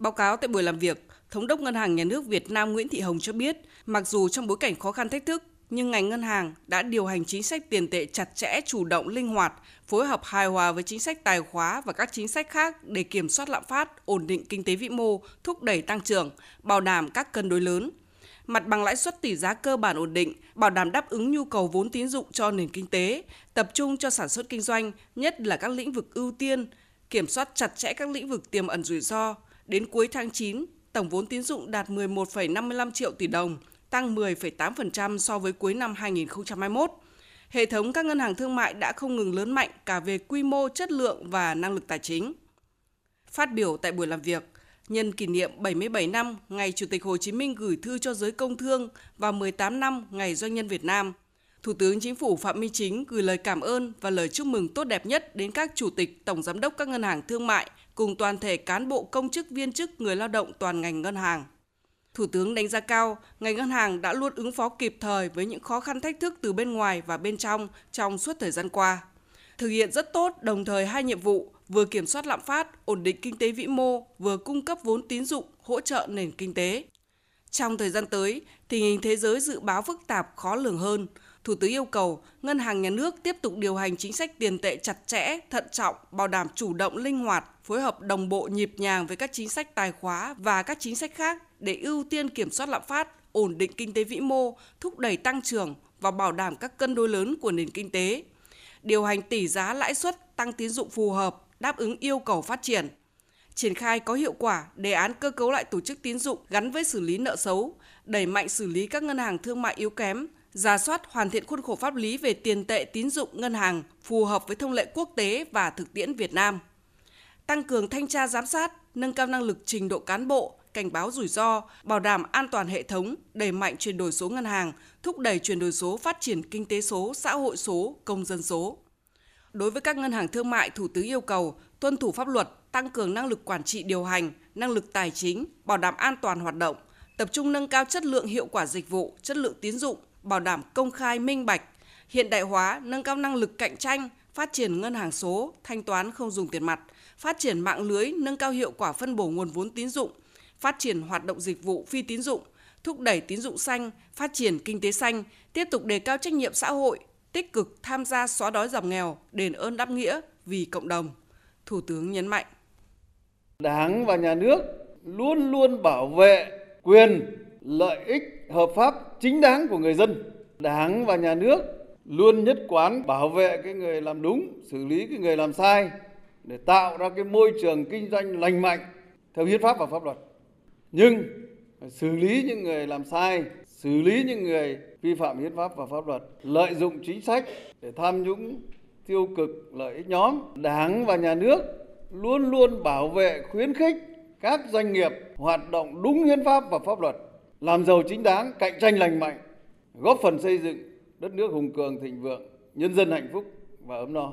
Báo cáo tại buổi làm việc, Thống đốc Ngân hàng Nhà nước Việt Nam Nguyễn Thị Hồng cho biết, mặc dù trong bối cảnh khó khăn thách thức, nhưng ngành ngân hàng đã điều hành chính sách tiền tệ chặt chẽ, chủ động, linh hoạt, phối hợp hài hòa với chính sách tài khóa và các chính sách khác để kiểm soát lạm phát, ổn định kinh tế vĩ mô, thúc đẩy tăng trưởng, bảo đảm các cân đối lớn. Mặt bằng lãi suất tỷ giá cơ bản ổn định, bảo đảm đáp ứng nhu cầu vốn tín dụng cho nền kinh tế, tập trung cho sản xuất kinh doanh, nhất là các lĩnh vực ưu tiên, kiểm soát chặt chẽ các lĩnh vực tiềm ẩn rủi ro. Đến cuối tháng 9, tổng vốn tín dụng đạt 11,55 triệu tỷ đồng, tăng 10,8% so với cuối năm 2021. Hệ thống các ngân hàng thương mại đã không ngừng lớn mạnh cả về quy mô, chất lượng và năng lực tài chính. Phát biểu tại buổi làm việc, nhân kỷ niệm 77 năm ngày Chủ tịch Hồ Chí Minh gửi thư cho giới công thương và 18 năm ngày Doanh nhân Việt Nam, Thủ tướng Chính phủ Phạm Minh Chính gửi lời cảm ơn và lời chúc mừng tốt đẹp nhất đến các chủ tịch, tổng giám đốc các ngân hàng thương mại cùng toàn thể cán bộ công chức viên chức người lao động toàn ngành ngân hàng. Thủ tướng đánh giá cao, ngành ngân hàng đã luôn ứng phó kịp thời với những khó khăn thách thức từ bên ngoài và bên trong trong suốt thời gian qua. Thực hiện rất tốt đồng thời hai nhiệm vụ vừa kiểm soát lạm phát, ổn định kinh tế vĩ mô, vừa cung cấp vốn tín dụng hỗ trợ nền kinh tế. Trong thời gian tới, tình hình thế giới dự báo phức tạp khó lường hơn. Thủ tướng yêu cầu Ngân hàng Nhà nước tiếp tục điều hành chính sách tiền tệ chặt chẽ, thận trọng, bảo đảm chủ động linh hoạt, phối hợp đồng bộ nhịp nhàng với các chính sách tài khóa và các chính sách khác để ưu tiên kiểm soát lạm phát, ổn định kinh tế vĩ mô, thúc đẩy tăng trưởng và bảo đảm các cân đối lớn của nền kinh tế. Điều hành tỷ giá lãi suất tăng tín dụng phù hợp, đáp ứng yêu cầu phát triển. Triển khai có hiệu quả đề án cơ cấu lại tổ chức tín dụng gắn với xử lý nợ xấu, đẩy mạnh xử lý các ngân hàng thương mại yếu kém, ra soát hoàn thiện khuôn khổ pháp lý về tiền tệ tín dụng ngân hàng phù hợp với thông lệ quốc tế và thực tiễn Việt Nam. Tăng cường thanh tra giám sát, nâng cao năng lực trình độ cán bộ, cảnh báo rủi ro, bảo đảm an toàn hệ thống, đẩy mạnh chuyển đổi số ngân hàng, thúc đẩy chuyển đổi số phát triển kinh tế số, xã hội số, công dân số. Đối với các ngân hàng thương mại, Thủ tướng yêu cầu tuân thủ pháp luật, tăng cường năng lực quản trị điều hành, năng lực tài chính, bảo đảm an toàn hoạt động, tập trung nâng cao chất lượng hiệu quả dịch vụ, chất lượng tín dụng, bảo đảm công khai minh bạch, hiện đại hóa, nâng cao năng lực cạnh tranh, phát triển ngân hàng số, thanh toán không dùng tiền mặt, phát triển mạng lưới, nâng cao hiệu quả phân bổ nguồn vốn tín dụng, phát triển hoạt động dịch vụ phi tín dụng, thúc đẩy tín dụng xanh, phát triển kinh tế xanh, tiếp tục đề cao trách nhiệm xã hội, tích cực tham gia xóa đói giảm nghèo, đền ơn đáp nghĩa vì cộng đồng. Thủ tướng nhấn mạnh. Đảng và nhà nước luôn luôn bảo vệ quyền, lợi ích hợp pháp chính đáng của người dân. Đảng và nhà nước luôn nhất quán bảo vệ cái người làm đúng, xử lý cái người làm sai để tạo ra cái môi trường kinh doanh lành mạnh theo hiến pháp và pháp luật nhưng xử lý những người làm sai xử lý những người vi phạm hiến pháp và pháp luật lợi dụng chính sách để tham nhũng tiêu cực lợi ích nhóm đảng và nhà nước luôn luôn bảo vệ khuyến khích các doanh nghiệp hoạt động đúng hiến pháp và pháp luật làm giàu chính đáng, cạnh tranh lành mạnh, góp phần xây dựng đất nước hùng cường, thịnh vượng, nhân dân hạnh phúc và ấm no.